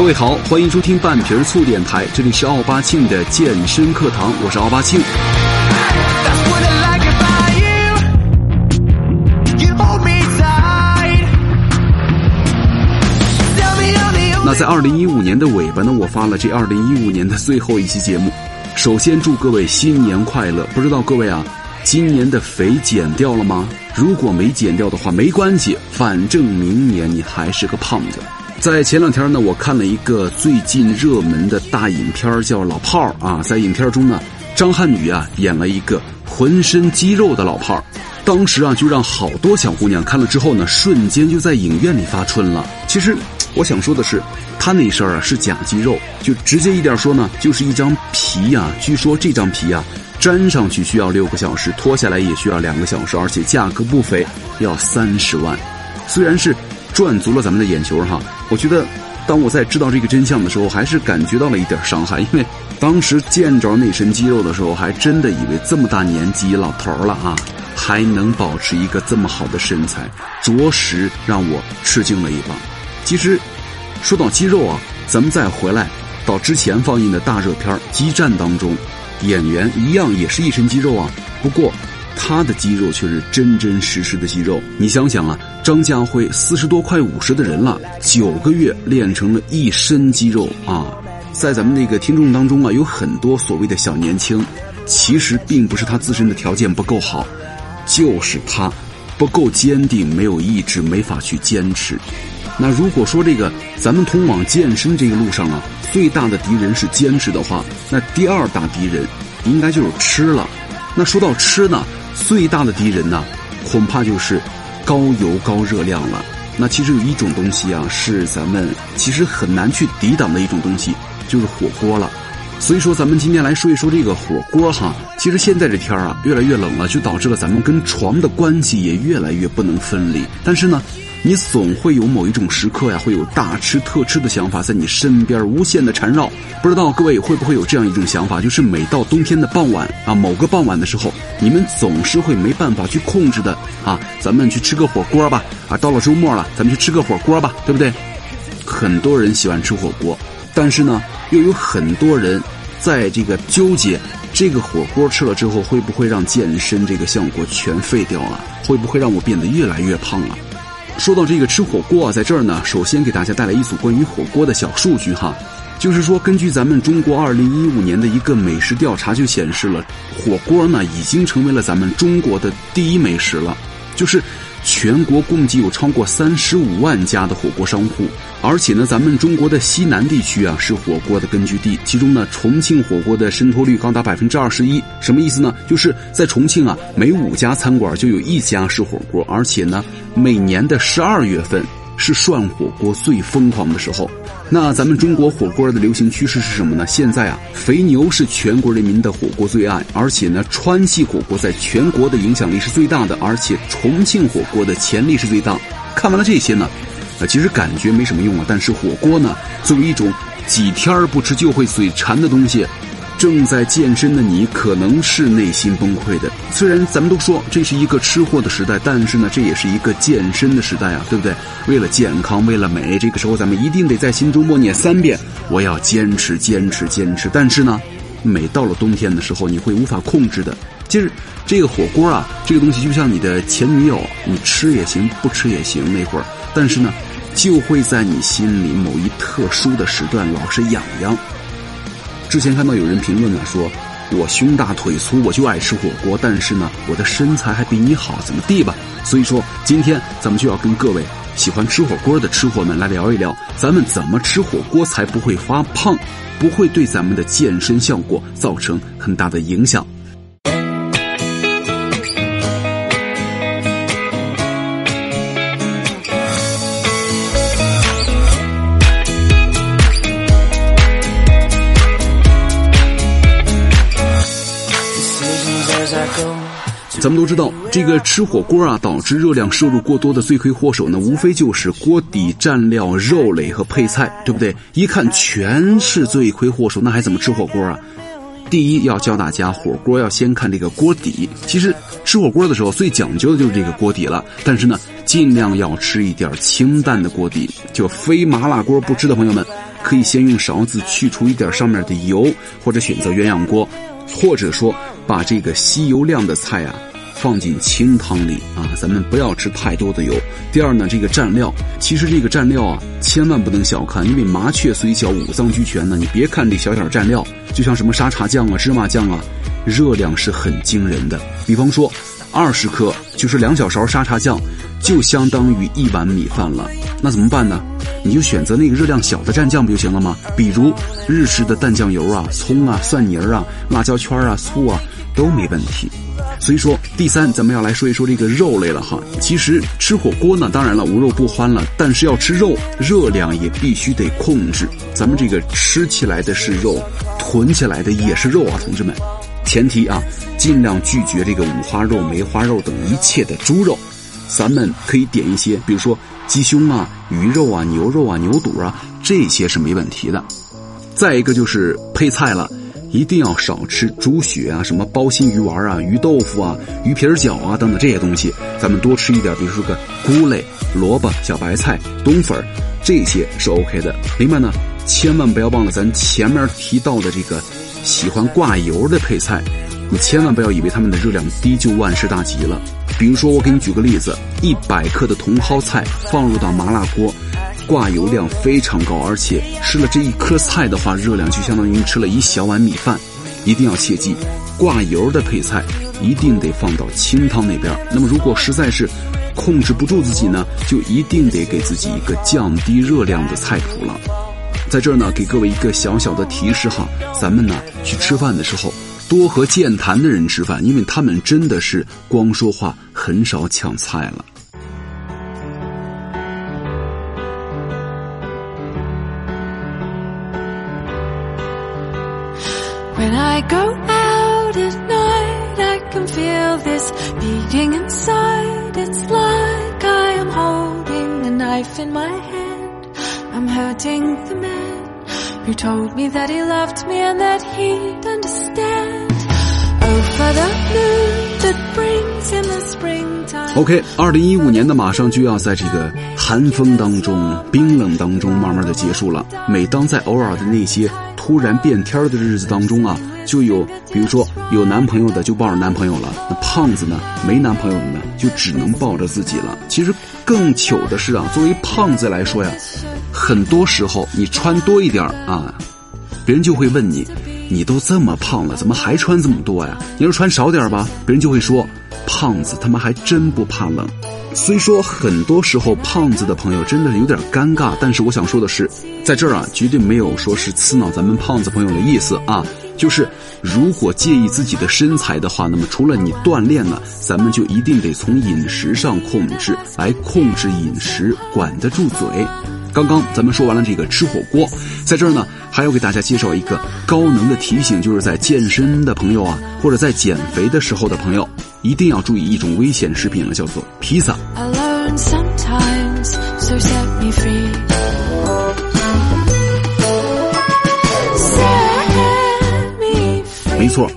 各位好，欢迎收听半瓶醋电台，这里是奥巴庆的健身课堂，我是奥巴庆。那在二零一五年的尾巴呢，我发了这二零一五年的最后一期节目。首先祝各位新年快乐！不知道各位啊，今年的肥减掉了吗？如果没减掉的话，没关系，反正明年你还是个胖子。在前两天呢，我看了一个最近热门的大影片，叫《老炮儿》啊。在影片中呢，张涵予啊演了一个浑身肌肉的老炮儿，当时啊就让好多小姑娘看了之后呢，瞬间就在影院里发春了。其实我想说的是，他那身啊是假肌肉，就直接一点说呢，就是一张皮啊。据说这张皮啊粘上去需要六个小时，脱下来也需要两个小时，而且价格不菲，要三十万。虽然是。赚足了咱们的眼球哈！我觉得，当我在知道这个真相的时候，还是感觉到了一点伤害，因为当时见着那身肌肉的时候，还真的以为这么大年纪老头了啊，还能保持一个这么好的身材，着实让我吃惊了一把。其实，说到肌肉啊，咱们再回来到之前放映的大热片《激战》当中，演员一样也是一身肌肉啊，不过。他的肌肉却是真真实实的肌肉，你想想啊，张家辉四十多快五十的人了，九个月练成了一身肌肉啊！在咱们那个听众当中啊，有很多所谓的小年轻，其实并不是他自身的条件不够好，就是他不够坚定，没有意志，没法去坚持。那如果说这个咱们通往健身这个路上啊，最大的敌人是坚持的话，那第二大敌人应该就是吃了。那说到吃呢？最大的敌人呢，恐怕就是高油高热量了。那其实有一种东西啊，是咱们其实很难去抵挡的一种东西，就是火锅了。所以说，咱们今天来说一说这个火锅哈。其实现在这天啊，越来越冷了，就导致了咱们跟床的关系也越来越不能分离。但是呢。你总会有某一种时刻呀，会有大吃特吃的想法在你身边无限的缠绕。不知道各位会不会有这样一种想法，就是每到冬天的傍晚啊，某个傍晚的时候，你们总是会没办法去控制的啊。咱们去吃个火锅吧，啊，到了周末了，咱们去吃个火锅吧，对不对？很多人喜欢吃火锅，但是呢，又有很多人在这个纠结，这个火锅吃了之后会不会让健身这个效果全废掉了？会不会让我变得越来越胖了？说到这个吃火锅啊，在这儿呢，首先给大家带来一组关于火锅的小数据哈，就是说，根据咱们中国二零一五年的一个美食调查就显示了，火锅呢已经成为了咱们中国的第一美食了，就是。全国共计有超过三十五万家的火锅商户，而且呢，咱们中国的西南地区啊是火锅的根据地，其中呢，重庆火锅的渗透率高达百分之二十一。什么意思呢？就是在重庆啊，每五家餐馆就有一家是火锅，而且呢，每年的十二月份。是涮火锅最疯狂的时候。那咱们中国火锅的流行趋势是什么呢？现在啊，肥牛是全国人民的火锅最爱，而且呢，川系火锅在全国的影响力是最大的，而且重庆火锅的潜力是最大。看完了这些呢，呃，其实感觉没什么用啊。但是火锅呢，作为一种几天不吃就会嘴馋的东西。正在健身的你可能是内心崩溃的。虽然咱们都说这是一个吃货的时代，但是呢，这也是一个健身的时代啊，对不对？为了健康，为了美，这个时候咱们一定得在心中默念三遍：我要坚持，坚持，坚持。但是呢，每到了冬天的时候，你会无法控制的。其实这个火锅啊，这个东西就像你的前女友，你吃也行，不吃也行，那会儿，但是呢，就会在你心里某一特殊的时段老是痒痒。之前看到有人评论呢，说我胸大腿粗，我就爱吃火锅，但是呢，我的身材还比你好，怎么地吧？所以说，今天咱们就要跟各位喜欢吃火锅的吃货们来聊一聊，咱们怎么吃火锅才不会发胖，不会对咱们的健身效果造成很大的影响。咱们都知道，这个吃火锅啊，导致热量摄入过多的罪魁祸首呢，无非就是锅底蘸料、肉类和配菜，对不对？一看全是罪魁祸首，那还怎么吃火锅啊？第一，要教大家，火锅要先看这个锅底。其实吃火锅的时候，最讲究的就是这个锅底了。但是呢，尽量要吃一点清淡的锅底，就非麻辣锅不吃的朋友们，可以先用勺子去除一点上面的油，或者选择鸳鸯锅，或者说把这个吸油量的菜啊。放进清汤里啊，咱们不要吃太多的油。第二呢，这个蘸料，其实这个蘸料啊，千万不能小看，因为麻雀虽小，五脏俱全呢。你别看这小小的蘸料，就像什么沙茶酱啊、芝麻酱啊，热量是很惊人的。比方说，二十克就是两小勺沙茶酱，就相当于一碗米饭了。那怎么办呢？你就选择那个热量小的蘸酱不就行了吗？比如日式的淡酱油啊、葱啊、蒜泥儿啊、辣椒圈啊、醋啊，都没问题。所以说，第三，咱们要来说一说这个肉类了哈。其实吃火锅呢，当然了，无肉不欢了。但是要吃肉，热量也必须得控制。咱们这个吃起来的是肉，囤起来的也是肉啊，同志们。前提啊，尽量拒绝这个五花肉、梅花肉等一切的猪肉。咱们可以点一些，比如说鸡胸啊、鱼肉啊、牛肉啊、牛肚啊，这些是没问题的。再一个就是配菜了。一定要少吃猪血啊，什么包心鱼丸啊、鱼豆腐啊、鱼皮饺啊等等这些东西，咱们多吃一点，比如说个菇类、萝卜、小白菜、冬粉这些是 OK 的。另外呢，千万不要忘了咱前面提到的这个喜欢挂油的配菜，你千万不要以为它们的热量低就万事大吉了。比如说，我给你举个例子，一百克的茼蒿菜放入到麻辣锅。挂油量非常高，而且吃了这一颗菜的话，热量就相当于吃了一小碗米饭。一定要切记，挂油的配菜一定得放到清汤那边。那么，如果实在是控制不住自己呢，就一定得给自己一个降低热量的菜谱了。在这儿呢，给各位一个小小的提示哈，咱们呢去吃饭的时候，多和健谈的人吃饭，因为他们真的是光说话，很少抢菜了。go out at night, I can feel this beating inside. It's like I am holding a knife in my hand. I'm hurting the man who told me that he loved me and that he'd understand. Oh, for the moon that brings him the springtime. OK，二零一五年的马上就要在这个寒风当中、冰冷当中慢慢的结束了。每当在偶尔的那些 突然变天的日子当中啊，就有，比如说有男朋友的就抱着男朋友了，那胖子呢没男朋友的呢就只能抱着自己了。其实更糗的是啊，作为胖子来说呀，很多时候你穿多一点啊，别人就会问你，你都这么胖了，怎么还穿这么多呀？你要穿少点吧，别人就会说，胖子他妈还真不怕冷。虽说很多时候胖子的朋友真的有点尴尬，但是我想说的是，在这儿啊，绝对没有说是刺挠咱们胖子朋友的意思啊。就是如果介意自己的身材的话，那么除了你锻炼呢，咱们就一定得从饮食上控制，来控制饮食，管得住嘴。刚刚咱们说完了这个吃火锅，在这儿呢，还要给大家介绍一个高能的提醒，就是在健身的朋友啊，或者在减肥的时候的朋友。一定要注意一种危险食品了，叫做披萨。没错，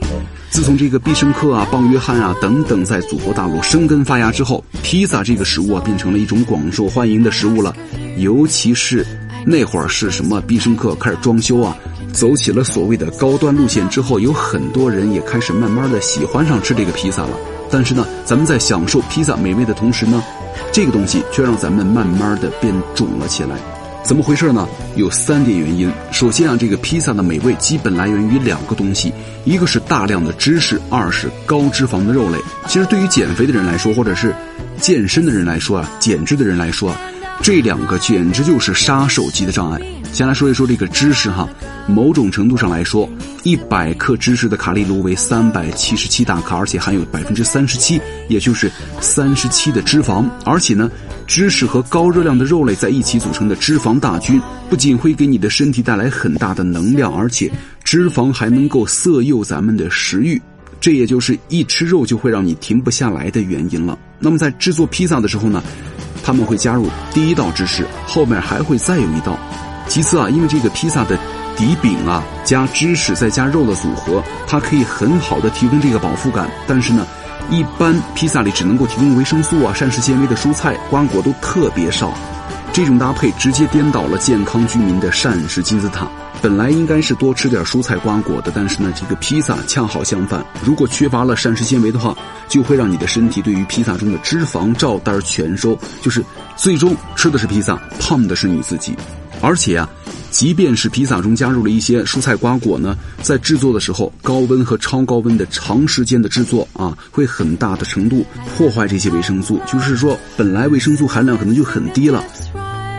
自从这个必胜客啊、棒约翰啊等等在祖国大陆生根发芽之后，披萨这个食物啊变成了一种广受欢迎的食物了。尤其是那会儿是什么必胜客开始装修啊，走起了所谓的高端路线之后，有很多人也开始慢慢的喜欢上吃这个披萨了。但是呢，咱们在享受披萨美味的同时呢，这个东西却让咱们慢慢的变肿了起来。怎么回事呢？有三点原因。首先啊，这个披萨的美味基本来源于两个东西，一个是大量的芝士，二是高脂肪的肉类。其实对于减肥的人来说，或者是健身的人来说啊，减脂的人来说啊，这两个简直就是杀手级的障碍。先来说一说这个芝士哈，某种程度上来说，一百克芝士的卡路里为三百七十七大卡，而且含有百分之三十七，也就是三十七的脂肪。而且呢，芝士和高热量的肉类在一起组成的脂肪大军，不仅会给你的身体带来很大的能量，而且脂肪还能够色诱咱们的食欲，这也就是一吃肉就会让你停不下来的原因了。那么在制作披萨的时候呢，他们会加入第一道芝士，后面还会再有一道。其次啊，因为这个披萨的底饼啊，加芝士再加肉的组合，它可以很好的提供这个饱腹感。但是呢，一般披萨里只能够提供维生素啊、膳食纤维的蔬菜、瓜果都特别少。这种搭配直接颠倒了健康居民的膳食金字塔。本来应该是多吃点蔬菜瓜果的，但是呢，这个披萨恰好相反。如果缺乏了膳食纤维的话，就会让你的身体对于披萨中的脂肪照单全收，就是最终吃的是披萨，胖的是你自己。而且啊，即便是披萨中加入了一些蔬菜瓜果呢，在制作的时候，高温和超高温的长时间的制作啊，会很大的程度破坏这些维生素。就是说，本来维生素含量可能就很低了，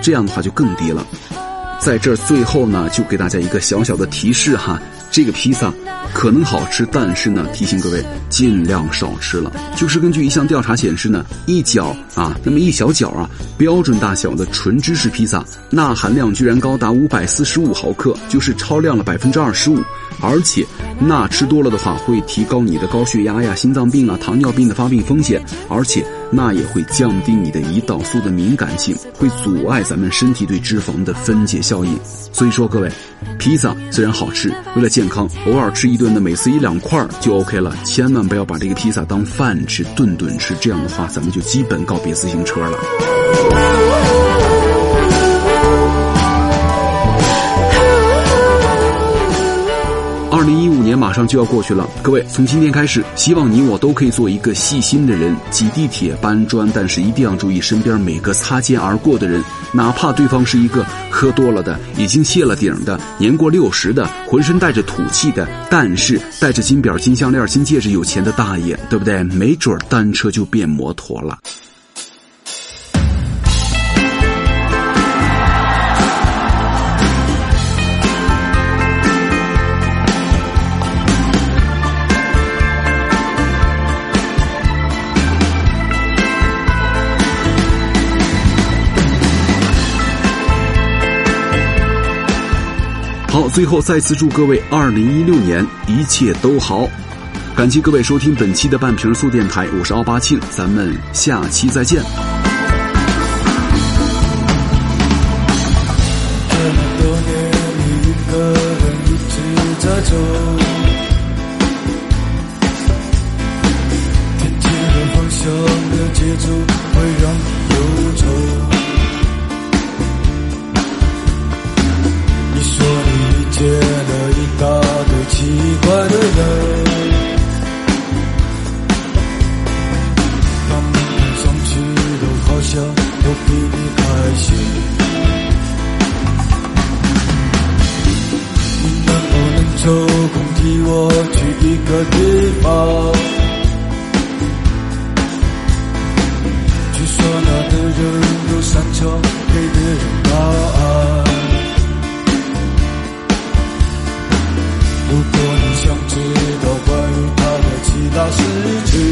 这样的话就更低了。在这最后呢，就给大家一个小小的提示哈，这个披萨可能好吃，但是呢，提醒各位尽量少吃了。就是根据一项调查显示呢，一角啊，那么一小角啊，标准大小的纯芝士披萨，钠含量居然高达五百四十五毫克，就是超量了百分之二十五。而且，钠吃多了的话，会提高你的高血压呀、心脏病啊、糖尿病的发病风险。而且，钠也会降低你的胰岛素的敏感性，会阻碍咱们身体对脂肪的分解效应。所以说，各位，披萨虽然好吃，为了健康，偶尔吃一顿的，每次一两块就 OK 了。千万不要把这个披萨当饭吃，顿顿吃，这样的话，咱们就基本告别自行车了。二零一五年马上就要过去了，各位，从今天开始，希望你我都可以做一个细心的人，挤地铁、搬砖，但是一定要注意身边每个擦肩而过的人，哪怕对方是一个喝多了的、已经卸了顶的、年过六十的、浑身带着土气的，但是带着金表、金项链、金戒指、有钱的大爷，对不对？没准单车就变摩托了。好，最后再次祝各位二零一六年一切都好，感谢各位收听本期的半瓶醋电台，我是奥巴庆，咱们下期再见。这么多年，一个人一直在走，见失去。